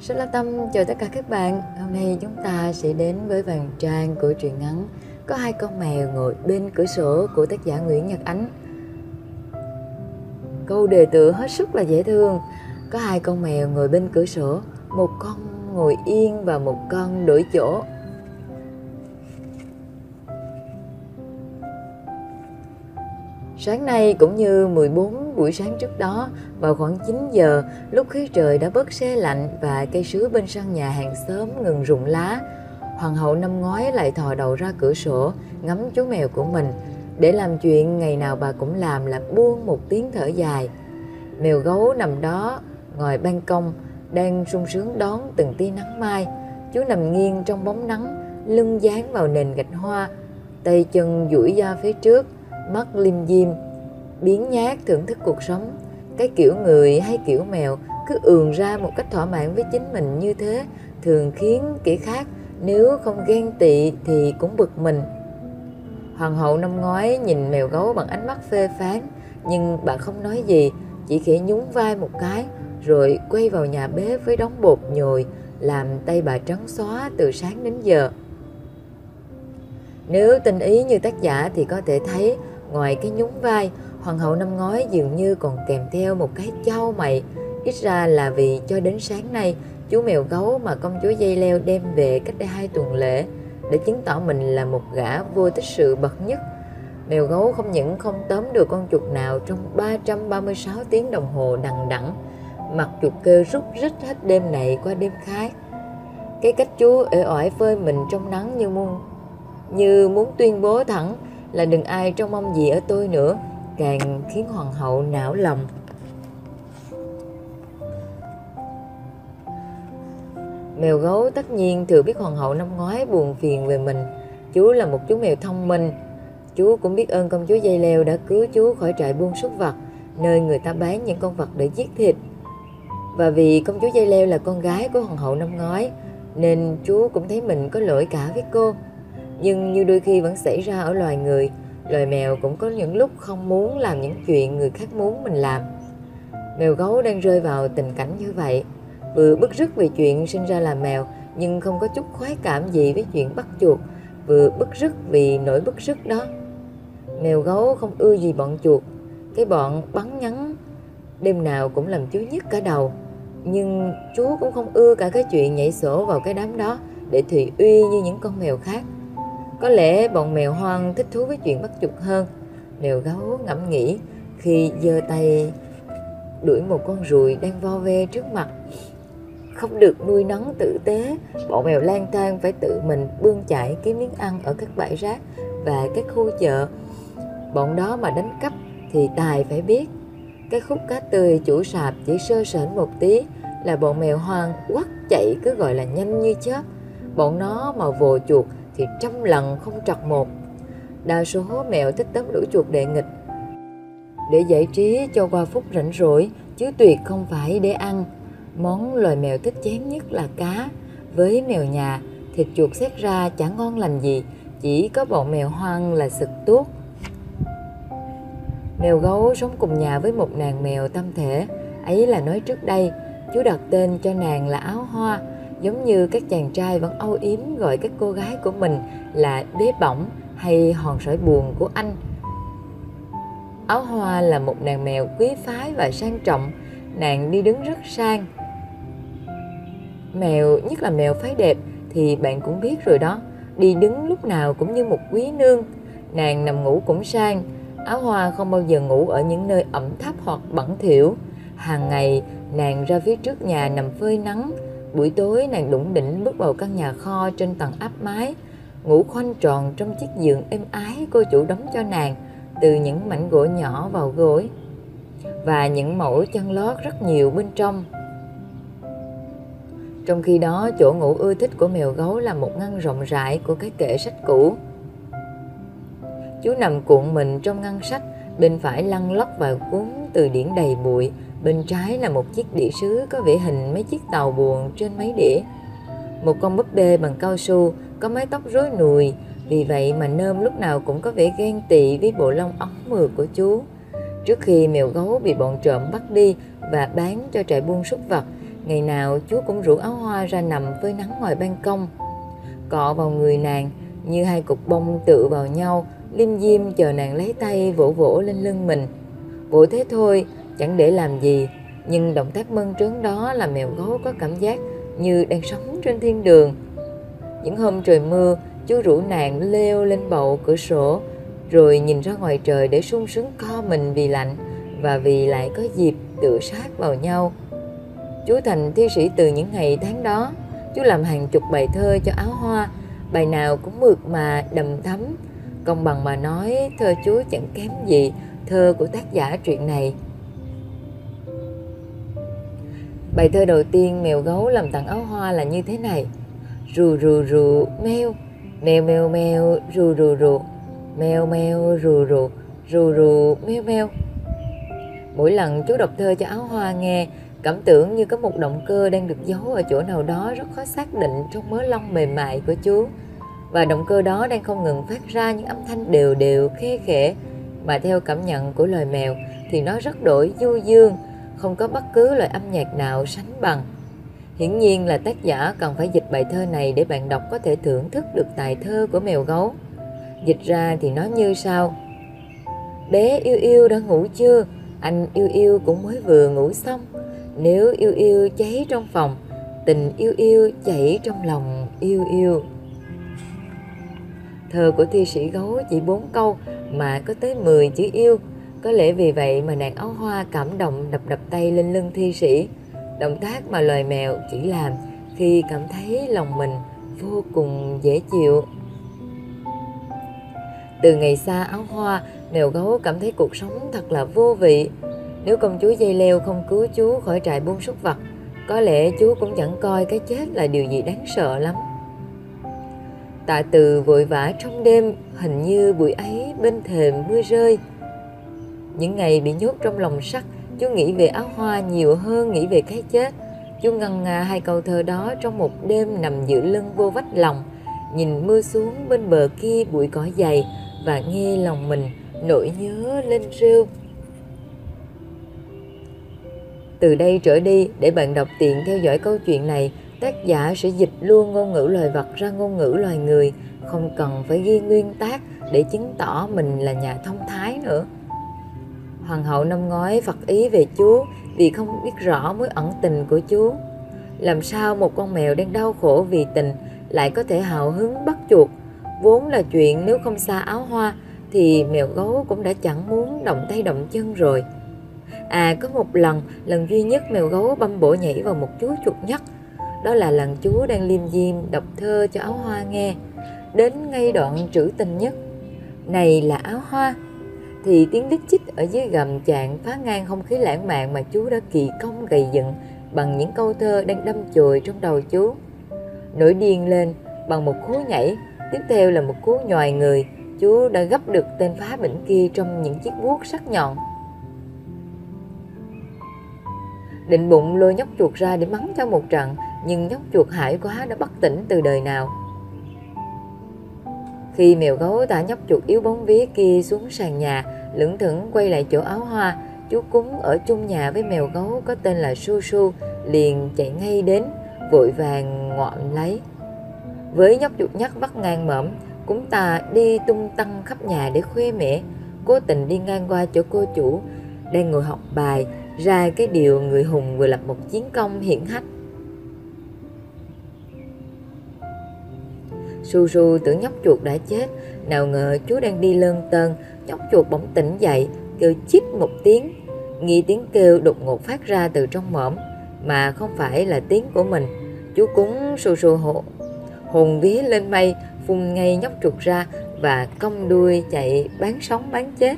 Rất là tâm, chào tất cả các bạn. Hôm nay chúng ta sẽ đến với vàng trang của truyện ngắn Có hai con mèo ngồi bên cửa sổ của tác giả Nguyễn Nhật Ánh. Câu đề tựa hết sức là dễ thương. Có hai con mèo ngồi bên cửa sổ, Một con ngồi yên và một con đổi chỗ. Sáng nay cũng như 14 buổi sáng trước đó, vào khoảng 9 giờ, lúc khí trời đã bớt xe lạnh và cây sứ bên sân nhà hàng xóm ngừng rụng lá, hoàng hậu năm ngoái lại thò đầu ra cửa sổ ngắm chú mèo của mình. Để làm chuyện ngày nào bà cũng làm là buông một tiếng thở dài. Mèo gấu nằm đó, ngồi ban công, đang sung sướng đón từng tia nắng mai. Chú nằm nghiêng trong bóng nắng, lưng dán vào nền gạch hoa, tay chân duỗi ra phía trước, mắt lim dim, biến nhát thưởng thức cuộc sống. Cái kiểu người hay kiểu mèo cứ ườn ra một cách thỏa mãn với chính mình như thế thường khiến kẻ khác nếu không ghen tị thì cũng bực mình. Hoàng hậu năm ngoái nhìn mèo gấu bằng ánh mắt phê phán nhưng bà không nói gì, chỉ khẽ nhún vai một cái rồi quay vào nhà bếp với đống bột nhồi làm tay bà trắng xóa từ sáng đến giờ. Nếu tinh ý như tác giả thì có thể thấy ngoài cái nhún vai, hoàng hậu năm ngoái dường như còn kèm theo một cái chau mày. Ít ra là vì cho đến sáng nay, chú mèo gấu mà công chúa dây leo đem về cách đây hai tuần lễ để chứng tỏ mình là một gã vô tích sự bậc nhất. Mèo gấu không những không tóm được con chuột nào trong 336 tiếng đồng hồ đằng đẵng, mặt chuột kêu rút rít hết đêm này qua đêm khác. Cái cách chú ở ỏi phơi mình trong nắng như muốn như muốn tuyên bố thẳng là đừng ai trông mong gì ở tôi nữa, càng khiến hoàng hậu não lòng. Mèo gấu tất nhiên thừa biết hoàng hậu năm ngoái buồn phiền về mình. Chú là một chú mèo thông minh. Chú cũng biết ơn công chúa dây leo đã cứu chú khỏi trại buôn súc vật, nơi người ta bán những con vật để giết thịt. Và vì công chúa dây leo là con gái của hoàng hậu năm ngoái, nên chú cũng thấy mình có lỗi cả với cô nhưng như đôi khi vẫn xảy ra ở loài người, loài mèo cũng có những lúc không muốn làm những chuyện người khác muốn mình làm. Mèo gấu đang rơi vào tình cảnh như vậy. Vừa bức rứt vì chuyện sinh ra là mèo, nhưng không có chút khoái cảm gì với chuyện bắt chuột. Vừa bức rứt vì nỗi bức rứt đó. Mèo gấu không ưa gì bọn chuột. Cái bọn bắn nhắn, đêm nào cũng làm chú nhức cả đầu. Nhưng chú cũng không ưa cả cái chuyện nhảy sổ vào cái đám đó để thị uy như những con mèo khác có lẽ bọn mèo hoang thích thú với chuyện bắt chuột hơn. Mèo gấu ngẫm nghĩ khi giơ tay đuổi một con ruồi đang vo ve trước mặt. Không được nuôi nấng tử tế, bọn mèo lang thang phải tự mình bươn chải kiếm miếng ăn ở các bãi rác và các khu chợ. Bọn đó mà đánh cắp thì tài phải biết. Cái khúc cá tươi chủ sạp chỉ sơ sển một tí là bọn mèo hoang quắt chạy cứ gọi là nhanh như chớp. Bọn nó mà vồ chuột thì trăm lần không trật một. Đa số mèo thích tấm lũ chuột đệ nghịch để giải trí cho qua phút rảnh rỗi chứ tuyệt không phải để ăn. Món loài mèo thích chém nhất là cá. Với mèo nhà, thịt chuột xét ra chẳng ngon lành gì, chỉ có bọn mèo hoang là sực tuốt Mèo gấu sống cùng nhà với một nàng mèo tâm thể, ấy là nói trước đây, chú đặt tên cho nàng là áo hoa, giống như các chàng trai vẫn âu yếm gọi các cô gái của mình là bé bỏng hay hòn sỏi buồn của anh. Áo hoa là một nàng mèo quý phái và sang trọng, nàng đi đứng rất sang. Mèo, nhất là mèo phái đẹp thì bạn cũng biết rồi đó, đi đứng lúc nào cũng như một quý nương. Nàng nằm ngủ cũng sang, áo hoa không bao giờ ngủ ở những nơi ẩm thấp hoặc bẩn thỉu. Hàng ngày, nàng ra phía trước nhà nằm phơi nắng, Buổi tối nàng đủng đỉnh bước vào căn nhà kho trên tầng áp mái, ngủ khoanh tròn trong chiếc giường êm ái cô chủ đóng cho nàng từ những mảnh gỗ nhỏ vào gối và những mẫu chân lót rất nhiều bên trong. Trong khi đó, chỗ ngủ ưa thích của mèo gấu là một ngăn rộng rãi của cái kệ sách cũ. Chú nằm cuộn mình trong ngăn sách, bên phải lăn lóc và cuốn từ điển đầy bụi, Bên trái là một chiếc đĩa sứ có vẽ hình mấy chiếc tàu buồn trên mấy đĩa. Một con búp bê bằng cao su có mái tóc rối nùi, vì vậy mà nơm lúc nào cũng có vẻ ghen tị với bộ lông ống mượt của chú. Trước khi mèo gấu bị bọn trộm bắt đi và bán cho trại buôn súc vật, Ngày nào chú cũng rủ áo hoa ra nằm với nắng ngoài ban công Cọ vào người nàng như hai cục bông tựa vào nhau Liêm diêm chờ nàng lấy tay vỗ vỗ lên lưng mình Vỗ thế thôi, chẳng để làm gì Nhưng động tác mơn trớn đó làm mèo gấu có cảm giác như đang sống trên thiên đường. Những hôm trời mưa, chú rủ nàng leo lên bậu cửa sổ Rồi nhìn ra ngoài trời để sung sướng co mình vì lạnh Và vì lại có dịp tựa sát vào nhau. Chú thành thi sĩ từ những ngày tháng đó Chú làm hàng chục bài thơ cho áo hoa Bài nào cũng mượt mà đầm thấm Công bằng mà nói thơ chú chẳng kém gì thơ của tác giả truyện này. Bài thơ đầu tiên mèo gấu làm tặng áo hoa là như thế này. Rù rù rù meo Mèo mèo mèo rù rù rù. Mèo mèo rù rù. Rù rù meo meo Mỗi lần chú đọc thơ cho áo hoa nghe Cảm tưởng như có một động cơ đang được giấu ở chỗ nào đó rất khó xác định trong mớ lông mềm mại của chú. Và động cơ đó đang không ngừng phát ra những âm thanh đều đều, khe khẽ, mà theo cảm nhận của loài mèo thì nó rất đổi du dương, không có bất cứ loại âm nhạc nào sánh bằng. Hiển nhiên là tác giả cần phải dịch bài thơ này để bạn đọc có thể thưởng thức được tài thơ của mèo gấu. Dịch ra thì nó như sau. Bé yêu yêu đã ngủ chưa? Anh yêu yêu cũng mới vừa ngủ xong nếu yêu yêu cháy trong phòng, tình yêu yêu chảy trong lòng yêu yêu thơ của thi sĩ gấu chỉ bốn câu mà có tới 10 chữ yêu có lẽ vì vậy mà nàng áo hoa cảm động đập đập tay lên lưng thi sĩ động tác mà loài mèo chỉ làm khi cảm thấy lòng mình vô cùng dễ chịu từ ngày xa áo hoa mèo gấu cảm thấy cuộc sống thật là vô vị nếu công chúa dây leo không cứu chú khỏi trại buôn súc vật, có lẽ chú cũng chẳng coi cái chết là điều gì đáng sợ lắm. Tạ từ vội vã trong đêm, hình như buổi ấy bên thềm mưa rơi. Những ngày bị nhốt trong lòng sắt, chú nghĩ về áo hoa nhiều hơn nghĩ về cái chết. Chú ngần ngà hai câu thơ đó trong một đêm nằm giữa lưng vô vách lòng, nhìn mưa xuống bên bờ kia bụi cỏ dày và nghe lòng mình nỗi nhớ lên rêu. Từ đây trở đi, để bạn đọc tiện theo dõi câu chuyện này, tác giả sẽ dịch luôn ngôn ngữ loài vật ra ngôn ngữ loài người, không cần phải ghi nguyên tác để chứng tỏ mình là nhà thông thái nữa. Hoàng hậu năm ngoái phật ý về chú vì không biết rõ mối ẩn tình của chú. Làm sao một con mèo đang đau khổ vì tình lại có thể hào hứng bắt chuột? Vốn là chuyện nếu không xa áo hoa thì mèo gấu cũng đã chẳng muốn động tay động chân rồi. À có một lần, lần duy nhất mèo gấu băm bổ nhảy vào một chú chuột nhắt. Đó là lần chú đang liêm diêm đọc thơ cho áo hoa nghe. Đến ngay đoạn trữ tình nhất. Này là áo hoa. Thì tiếng đít chích ở dưới gầm chạng phá ngang không khí lãng mạn mà chú đã kỳ công gầy dựng bằng những câu thơ đang đâm chồi trong đầu chú. Nổi điên lên bằng một cú nhảy, tiếp theo là một cú nhòi người, chú đã gấp được tên phá bệnh kia trong những chiếc vuốt sắc nhọn. định bụng lôi nhóc chuột ra để mắng cho một trận nhưng nhóc chuột hải quá đã bất tỉnh từ đời nào khi mèo gấu thả nhóc chuột yếu bóng vía kia xuống sàn nhà lững thững quay lại chỗ áo hoa, chú cúng ở chung nhà với mèo gấu có tên là su su, liền chạy ngay đến, vội vàng ngoạm lấy với nhóc chuột nhắt vắt ngang mõm, cúng ta đi tung tăng khắp nhà để khoe mẽ cố tình đi ngang qua chỗ cô chủ, đang ngồi học bài, ra cái điều người hùng vừa lập một chiến công hiển hách. Su Su tưởng nhóc chuột đã chết, nào ngờ chú đang đi lơn tơn, nhóc chuột bỗng tỉnh dậy, kêu chít một tiếng. Nghe tiếng kêu đột ngột phát ra từ trong mõm, mà không phải là tiếng của mình. Chú cúng Su Su hộ, hồn vía lên mây, phun ngay nhóc chuột ra và cong đuôi chạy bán sống bán chết.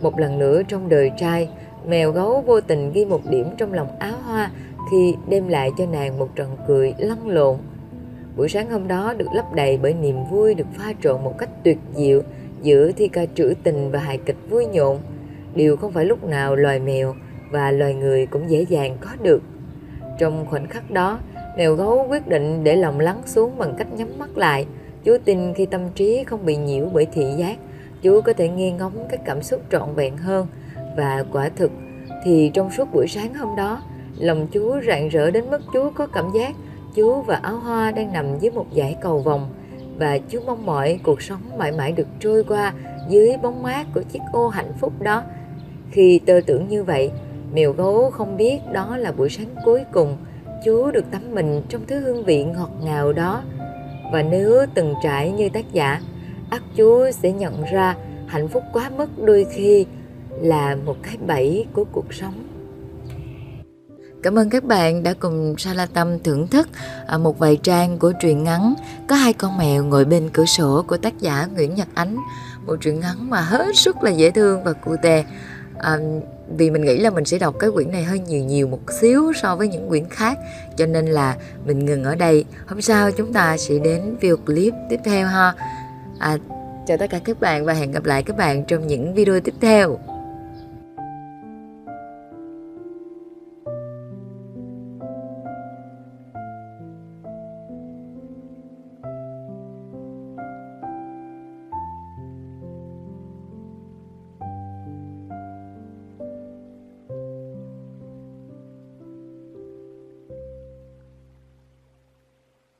Một lần nữa trong đời trai, Mèo gấu vô tình ghi một điểm trong lòng áo hoa khi đem lại cho nàng một trận cười lăn lộn. Buổi sáng hôm đó được lấp đầy bởi niềm vui được pha trộn một cách tuyệt diệu giữa thi ca trữ tình và hài kịch vui nhộn. Điều không phải lúc nào loài mèo và loài người cũng dễ dàng có được. Trong khoảnh khắc đó, mèo gấu quyết định để lòng lắng xuống bằng cách nhắm mắt lại. Chú tin khi tâm trí không bị nhiễu bởi thị giác, chú có thể nghe ngóng các cảm xúc trọn vẹn hơn – và quả thực thì trong suốt buổi sáng hôm đó, Lòng chú rạng rỡ đến mức chú có cảm giác chú và áo hoa đang nằm dưới một dải cầu vồng và chú mong mỏi cuộc sống mãi mãi được trôi qua dưới bóng mát của chiếc ô hạnh phúc đó. Khi tơ tưởng như vậy, mèo gấu không biết đó là buổi sáng cuối cùng chú được tắm mình trong thứ hương vị ngọt ngào đó. Và nếu từng trải như tác giả, ắt chú sẽ nhận ra hạnh phúc quá mức đôi khi là một cái bẫy của cuộc sống. Cảm ơn các bạn đã cùng Sala Tâm thưởng thức à, một vài trang của truyện ngắn. Có hai con mèo ngồi bên cửa sổ của tác giả Nguyễn Nhật Ánh. Một truyện ngắn mà hết sức là dễ thương và cụ à, Vì mình nghĩ là mình sẽ đọc cái quyển này hơi nhiều nhiều một xíu so với những quyển khác Cho nên là mình ngừng ở đây. Hôm sau chúng ta sẽ đến video clip tiếp theo ha. À, Chào tất cả các bạn và hẹn gặp lại các bạn trong những video tiếp theo.